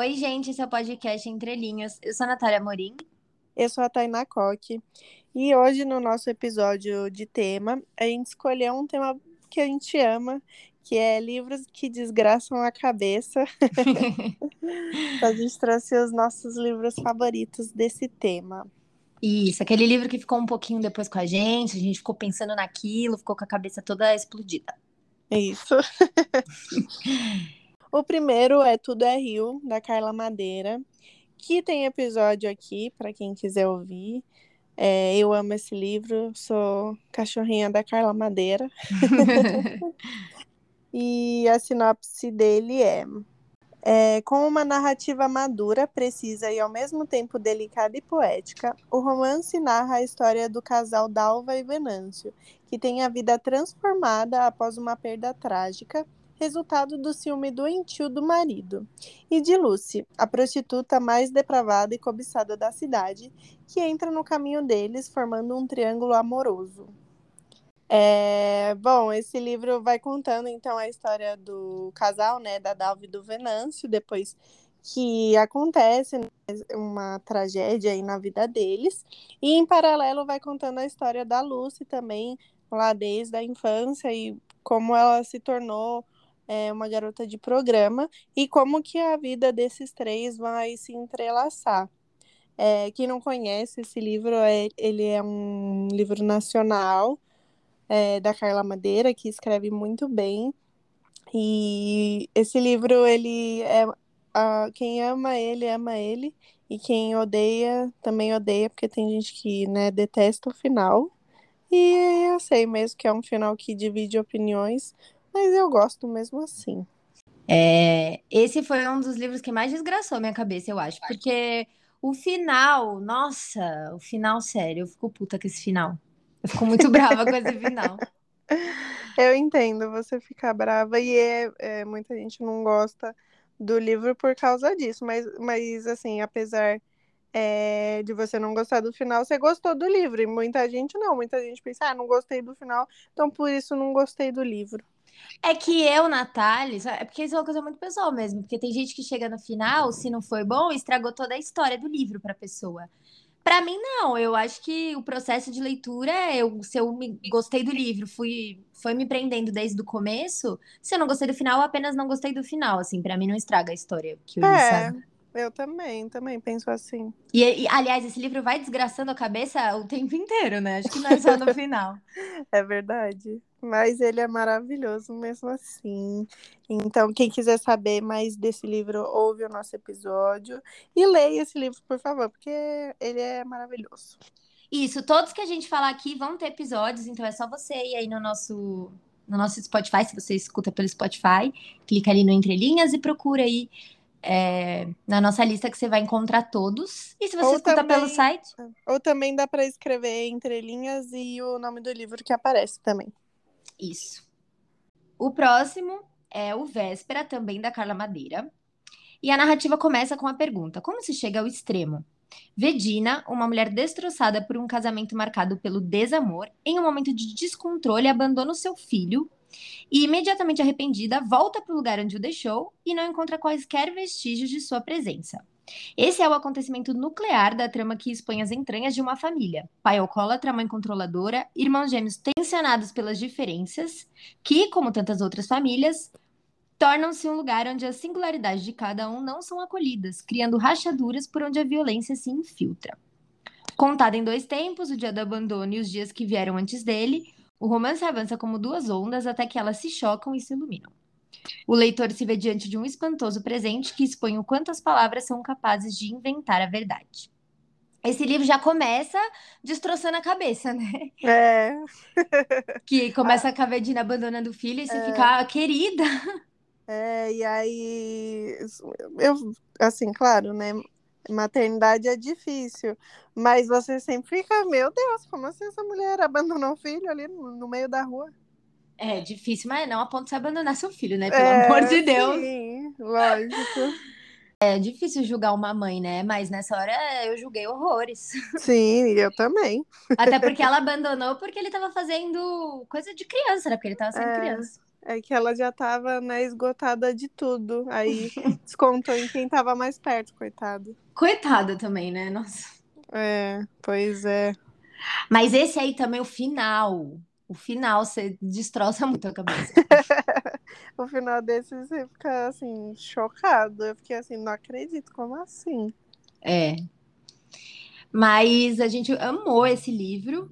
Oi, gente, esse é o podcast Entre Linhas. Eu sou a Natália Morim. Eu sou a Tainá Coque. E hoje, no nosso episódio de tema, a gente escolheu um tema que a gente ama, que é livros que desgraçam a cabeça. a gente trouxe os nossos livros favoritos desse tema. Isso, aquele livro que ficou um pouquinho depois com a gente, a gente ficou pensando naquilo, ficou com a cabeça toda explodida. Isso. o primeiro é Tudo é Rio, da Carla Madeira, que tem episódio aqui para quem quiser ouvir. É, eu amo esse livro, sou cachorrinha da Carla Madeira. e a sinopse dele é é, com uma narrativa madura, precisa e ao mesmo tempo delicada e poética, o romance narra a história do casal Dalva e Venâncio, que tem a vida transformada após uma perda trágica, resultado do ciúme doentio do marido, e de Lucy, a prostituta mais depravada e cobiçada da cidade, que entra no caminho deles, formando um triângulo amoroso. É, bom, esse livro vai contando então a história do casal, né, da Dalva e do Venâncio, depois que acontece né, uma tragédia aí na vida deles, e em paralelo vai contando a história da Lucy também, lá desde a infância e como ela se tornou é, uma garota de programa e como que a vida desses três vai se entrelaçar. É, quem não conhece esse livro, é, ele é um livro nacional, é, da Carla Madeira, que escreve muito bem. E esse livro, ele é. A, quem ama ele, ama ele. E quem odeia, também odeia, porque tem gente que né, detesta o final. E eu sei mesmo que é um final que divide opiniões, mas eu gosto mesmo assim. É, esse foi um dos livros que mais desgraçou minha cabeça, eu acho. Porque o final, nossa, o final, sério, eu fico puta com esse final. Eu fico muito brava com esse final. Eu entendo você ficar brava e é, é, muita gente não gosta do livro por causa disso, mas, mas assim, apesar é, de você não gostar do final, você gostou do livro. E muita gente não, muita gente pensa, ah, não gostei do final, então por isso não gostei do livro. É que eu, Natália, é porque isso é uma coisa muito pessoal mesmo, porque tem gente que chega no final, se não foi bom, estragou toda a história do livro para a pessoa. Para mim, não. Eu acho que o processo de leitura eu, se eu me, gostei do livro, fui, foi me prendendo desde o começo. Se eu não gostei do final, eu apenas não gostei do final. Assim, para mim não estraga a história que é, li, sabe? Eu também, também penso assim. E, e, aliás, esse livro vai desgraçando a cabeça o tempo inteiro, né? Acho que não é só no final. é verdade. Mas ele é maravilhoso mesmo assim. Então, quem quiser saber mais desse livro, ouve o nosso episódio e leia esse livro, por favor, porque ele é maravilhoso. Isso, todos que a gente falar aqui vão ter episódios, então é só você ir aí no nosso no nosso Spotify, se você escuta pelo Spotify, clica ali no Entre Linhas e procura aí é, na nossa lista que você vai encontrar todos. E se você ou escuta também, pelo site. Ou também dá para escrever entre linhas e o nome do livro que aparece também. Isso. O próximo é o Véspera, também da Carla Madeira. E a narrativa começa com a pergunta: como se chega ao extremo? Vedina, uma mulher destroçada por um casamento marcado pelo desamor, em um momento de descontrole, abandona o seu filho e, imediatamente arrependida, volta para o lugar onde o deixou e não encontra quaisquer vestígios de sua presença. Esse é o acontecimento nuclear da trama que expõe as entranhas de uma família. Pai alcoólatra, mãe controladora, irmãos gêmeos tensionados pelas diferenças, que, como tantas outras famílias, tornam-se um lugar onde as singularidades de cada um não são acolhidas, criando rachaduras por onde a violência se infiltra. Contada em dois tempos, o dia do abandono e os dias que vieram antes dele, o romance avança como duas ondas até que elas se chocam e se iluminam. O leitor se vê diante de um espantoso presente que expõe o quanto as palavras são capazes de inventar a verdade. Esse livro já começa destroçando a cabeça, né? É. que começa a Cavedina abandonando o filho e você é. fica, ah, querida. É, e aí, eu, assim, claro, né? Maternidade é difícil, mas você sempre fica, meu Deus, como assim essa mulher abandonou o filho ali no, no meio da rua? É difícil, mas não a ponto de você abandonar seu filho, né? Pelo é, amor de Deus. Sim, lógico. É difícil julgar uma mãe, né? Mas nessa hora eu julguei horrores. Sim, eu também. Até porque ela abandonou porque ele tava fazendo coisa de criança, né? Porque ele tava sendo é, criança. É que ela já tava né, esgotada de tudo. Aí descontou em quem tava mais perto, coitado. Coitada também, né? Nossa. É, pois é. Mas esse aí também, o final. O final, você destroça muito a cabeça. o final desse você fica assim, chocado. Eu fiquei assim, não acredito, como assim? É. Mas a gente amou esse livro.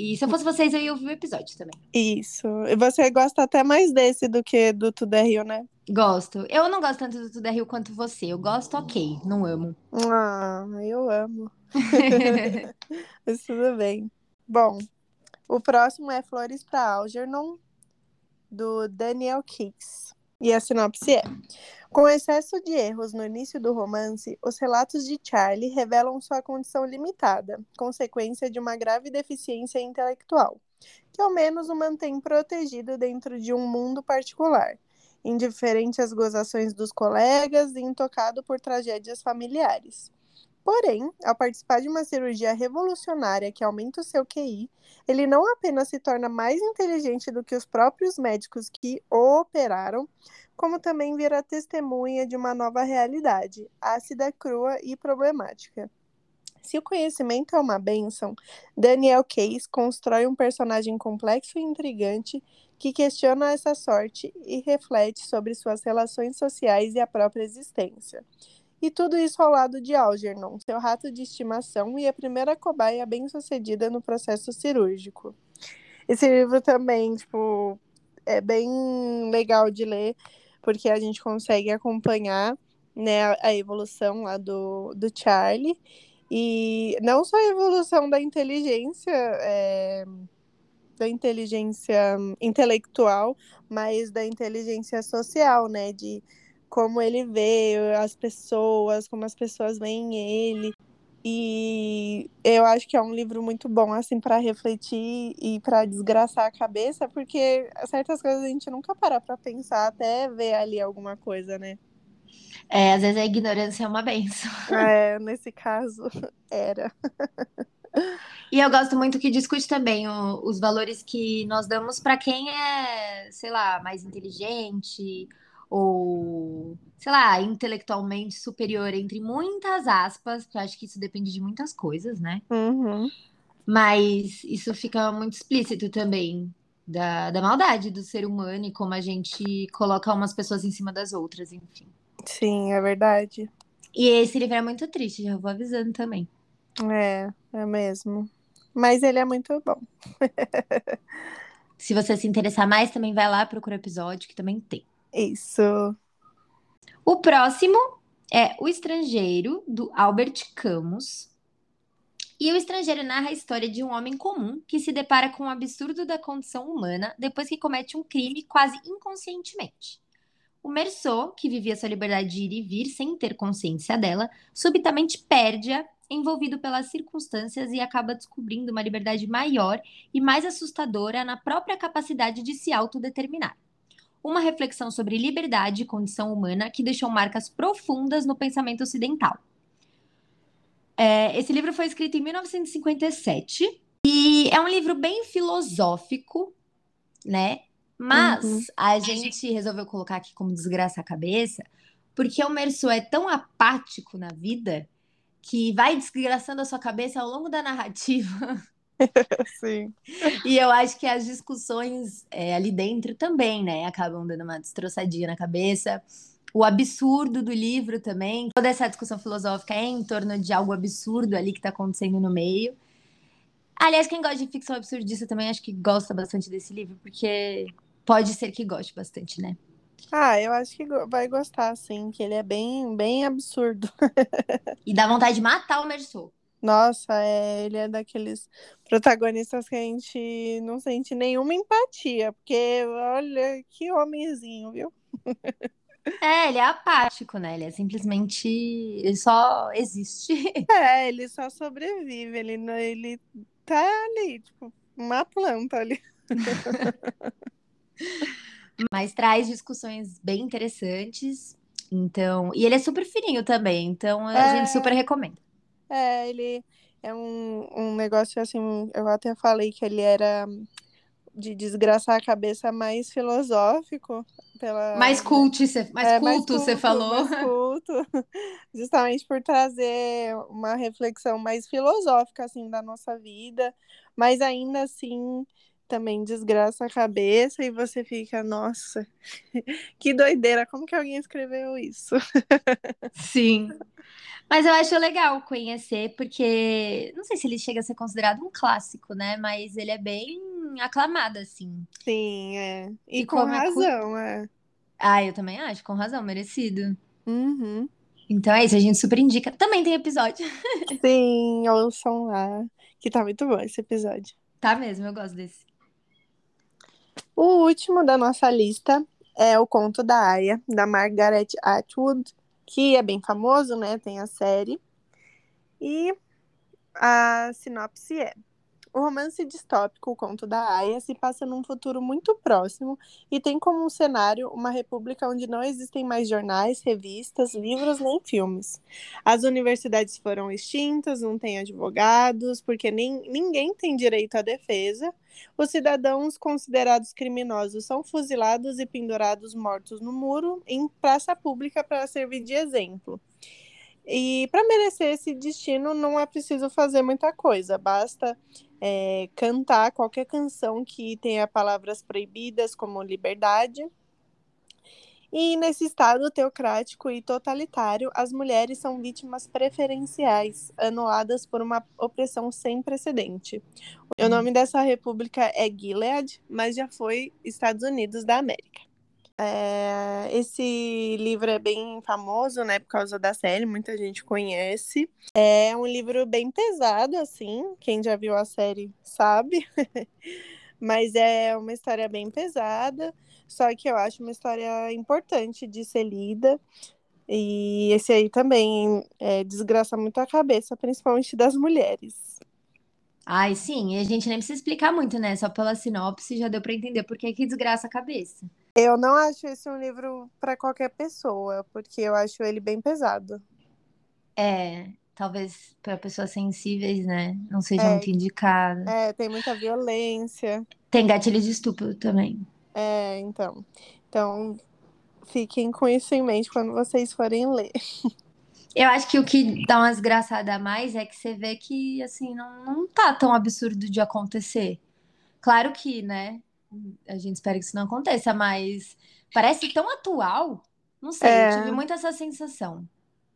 E se eu fosse vocês, eu ia ouvir o episódio também. Isso. E você gosta até mais desse do que do Tudo é Rio, né? Gosto. Eu não gosto tanto do Tudo é Rio quanto você. Eu gosto ok, não amo. Ah, eu amo. Mas tudo bem. Bom, o próximo é Flores para Algernon, do Daniel Keats. E a sinopse é: Com excesso de erros no início do romance, os relatos de Charlie revelam sua condição limitada, consequência de uma grave deficiência intelectual, que ao menos o mantém protegido dentro de um mundo particular, indiferente às gozações dos colegas e intocado por tragédias familiares. Porém, ao participar de uma cirurgia revolucionária que aumenta o seu QI, ele não apenas se torna mais inteligente do que os próprios médicos que o operaram, como também vira testemunha de uma nova realidade, ácida, crua e problemática. Se o conhecimento é uma bênção, Daniel Case constrói um personagem complexo e intrigante que questiona essa sorte e reflete sobre suas relações sociais e a própria existência. E tudo isso ao lado de Algernon, seu rato de estimação e a primeira cobaia bem-sucedida no processo cirúrgico. Esse livro também, tipo, é bem legal de ler, porque a gente consegue acompanhar né, a evolução lá do, do Charlie. E não só a evolução da inteligência, é, da inteligência intelectual, mas da inteligência social, né? De como ele vê as pessoas, como as pessoas veem ele. E eu acho que é um livro muito bom assim para refletir e para desgraçar a cabeça, porque certas coisas a gente nunca para para pensar até ver ali alguma coisa, né? É, às vezes a ignorância é uma benção. É, nesse caso era. E eu gosto muito que discute também o, os valores que nós damos para quem é, sei lá, mais inteligente ou, sei lá, intelectualmente superior, entre muitas aspas, porque eu acho que isso depende de muitas coisas, né? Uhum. Mas isso fica muito explícito também da, da maldade do ser humano e como a gente coloca umas pessoas em cima das outras, enfim. Sim, é verdade. E esse livro é muito triste, já vou avisando também. É, é mesmo. Mas ele é muito bom. Se você se interessar mais, também vai lá, procura o episódio que também tem. Isso. O próximo é O Estrangeiro, do Albert Camus. E o estrangeiro narra a história de um homem comum que se depara com o absurdo da condição humana depois que comete um crime quase inconscientemente. O Merceau, que vivia sua liberdade de ir e vir sem ter consciência dela, subitamente perde-a, envolvido pelas circunstâncias e acaba descobrindo uma liberdade maior e mais assustadora na própria capacidade de se autodeterminar uma reflexão sobre liberdade e condição humana que deixou marcas profundas no pensamento ocidental. É, esse livro foi escrito em 1957 e é um livro bem filosófico, né? Mas uhum. a gente resolveu colocar aqui como desgraça a cabeça, porque o Merceau é tão apático na vida que vai desgraçando a sua cabeça ao longo da narrativa Sim. E eu acho que as discussões é, ali dentro também, né, acabam dando uma destroçadinha na cabeça. O absurdo do livro também, toda essa discussão filosófica é em torno de algo absurdo ali que está acontecendo no meio. Aliás, quem gosta de ficção absurdista também acho que gosta bastante desse livro, porque pode ser que goste bastante, né? Ah, eu acho que vai gostar, sim, que ele é bem, bem absurdo. e dá vontade de matar o Merceau. Nossa, é, ele é daqueles protagonistas que a gente não sente nenhuma empatia, porque olha que homenzinho, viu? É, ele é apático, né? Ele é simplesmente. Ele só existe. É, ele só sobrevive. Ele, ele tá ali, tipo, uma planta ali. Mas traz discussões bem interessantes. Então. E ele é super fininho também. Então a é... gente super recomenda. É, ele é um, um negócio assim, eu até falei que ele era de desgraçar a cabeça mais filosófico. Pela, mais culto, você, mais, é, culto, mais culto, você falou. Mais culto, justamente por trazer uma reflexão mais filosófica assim da nossa vida, mas ainda assim também desgraça a cabeça e você fica, nossa, que doideira, como que alguém escreveu isso? Sim. Mas eu acho legal conhecer, porque não sei se ele chega a ser considerado um clássico, né? Mas ele é bem aclamado, assim. Sim, é. E, e com é razão, é, é. Ah, eu também acho, com razão, merecido. Uhum. Então é isso, a gente super indica. Também tem episódio. Sim, ouçam lá, que tá muito bom esse episódio. Tá mesmo, eu gosto desse. O último da nossa lista é o Conto da Aya, da Margaret Atwood, que é bem famoso, né? Tem a série. E a sinopse é: o romance distópico, o conto da Aya, se passa num futuro muito próximo e tem como um cenário uma república onde não existem mais jornais, revistas, livros nem filmes. As universidades foram extintas, não tem advogados, porque nem, ninguém tem direito à defesa. Os cidadãos considerados criminosos são fuzilados e pendurados mortos no muro em praça pública para servir de exemplo. E para merecer esse destino não é preciso fazer muita coisa, basta é, cantar qualquer canção que tenha palavras proibidas, como liberdade. E nesse estado teocrático e totalitário, as mulheres são vítimas preferenciais, anuladas por uma opressão sem precedente. O nome dessa república é Gilead, mas já foi Estados Unidos da América. É, esse livro é bem famoso, né, por causa da série, muita gente conhece. É um livro bem pesado, assim, quem já viu a série sabe. Mas é uma história bem pesada, só que eu acho uma história importante de ser lida. E esse aí também é, desgraça muito a cabeça, principalmente das mulheres. Ai, sim, e a gente nem precisa explicar muito, né? Só pela sinopse já deu para entender por que desgraça a cabeça. Eu não acho esse um livro para qualquer pessoa, porque eu acho ele bem pesado. É, talvez para pessoas sensíveis, né? Não seja é, muito indicado. É, tem muita violência. Tem gatilho de estupro também. É, então. Então, fiquem com isso em mente quando vocês forem ler. Eu acho que o que dá uma desgraçada a mais é que você vê que, assim, não, não tá tão absurdo de acontecer. Claro que, né? A gente espera que isso não aconteça, mas parece tão atual. Não sei, é. eu tive muito essa sensação.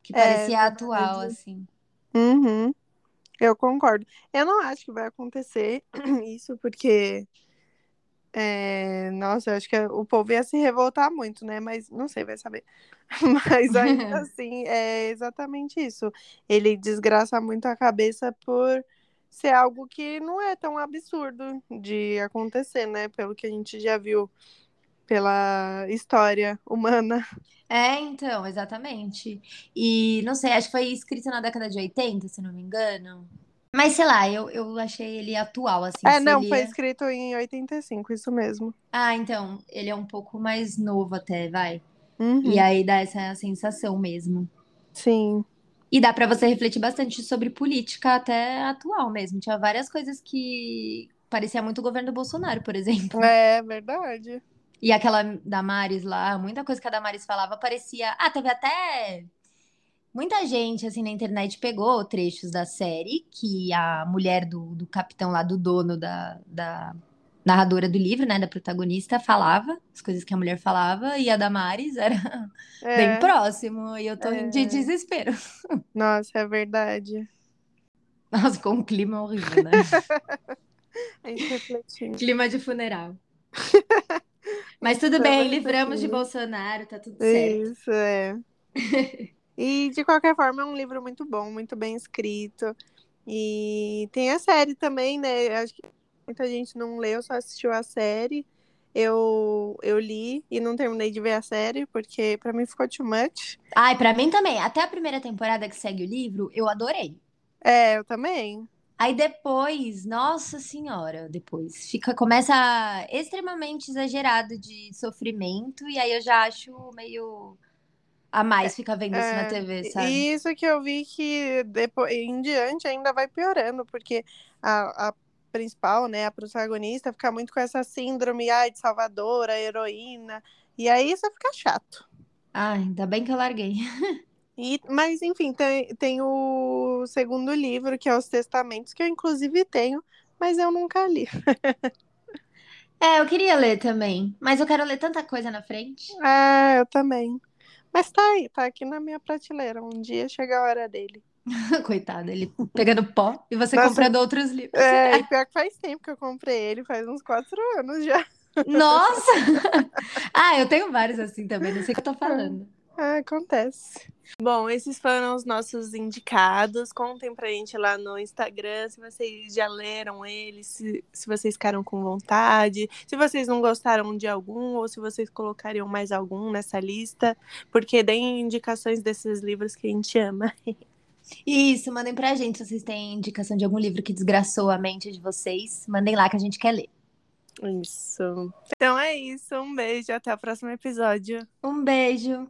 Que é, parecia é, atual, assim. Uhum. Eu concordo. Eu não acho que vai acontecer isso, porque. É, nossa, eu acho que o povo ia se revoltar muito, né? Mas não sei, vai saber. Mas ainda assim, é exatamente isso. Ele desgraça muito a cabeça por ser algo que não é tão absurdo de acontecer, né? Pelo que a gente já viu pela história humana. É, então, exatamente. E não sei, acho que foi escrito na década de 80, se não me engano. Mas sei lá, eu, eu achei ele atual, assim. É, não, foi escrito em 85, isso mesmo. Ah, então, ele é um pouco mais novo até, vai. Uhum. E aí dá essa sensação mesmo. Sim. E dá para você refletir bastante sobre política até atual mesmo. Tinha várias coisas que parecia muito o governo do Bolsonaro, por exemplo. É, verdade. E aquela Damares lá, muita coisa que a Damares falava parecia. Ah, teve até. Muita gente, assim, na internet pegou trechos da série que a mulher do, do capitão lá, do dono da, da narradora do livro, né, da protagonista, falava as coisas que a mulher falava, e a Damares era é. bem próximo, e eu tô é. de desespero. Nossa, é verdade. Nossa, com um clima horrível, né? a gente refletindo. Clima de funeral. Mas tudo bem, livramos de Bolsonaro, tá tudo certo. Isso, é. e de qualquer forma, é um livro muito bom, muito bem escrito. E tem a série também, né? Acho que muita gente não leu, só assistiu a série. Eu, eu li e não terminei de ver a série, porque para mim ficou too much. Ai, para mim também. Até a primeira temporada que segue o livro, eu adorei. É, eu também. Aí depois, nossa senhora, depois fica começa extremamente exagerado de sofrimento e aí eu já acho meio a mais ficar vendo isso na TV, é, sabe? Isso que eu vi que depois em diante ainda vai piorando, porque a, a principal, né, a protagonista, fica muito com essa síndrome ai, de salvadora, heroína. E aí isso fica chato. Ah, ainda bem que eu larguei. E, mas, enfim, tem, tem o segundo livro, que é Os Testamentos, que eu inclusive tenho, mas eu nunca li. É, eu queria ler também, mas eu quero ler tanta coisa na frente. É, eu também. Mas tá aí, tá aqui na minha prateleira. Um dia chega a hora dele. Coitado, ele pegando pó e você Nossa. comprando outros livros. É, e pior que faz tempo que eu comprei ele, faz uns quatro anos já. Nossa! Ah, eu tenho vários assim também, não sei o que eu tô falando. Ah, acontece. Bom, esses foram os nossos indicados. Contem pra gente lá no Instagram se vocês já leram eles, se, se vocês ficaram com vontade, se vocês não gostaram de algum ou se vocês colocariam mais algum nessa lista, porque deem indicações desses livros que a gente ama. Isso, mandem pra gente se vocês têm indicação de algum livro que desgraçou a mente de vocês. Mandem lá que a gente quer ler. Isso. Então é isso. Um beijo. Até o próximo episódio. Um beijo!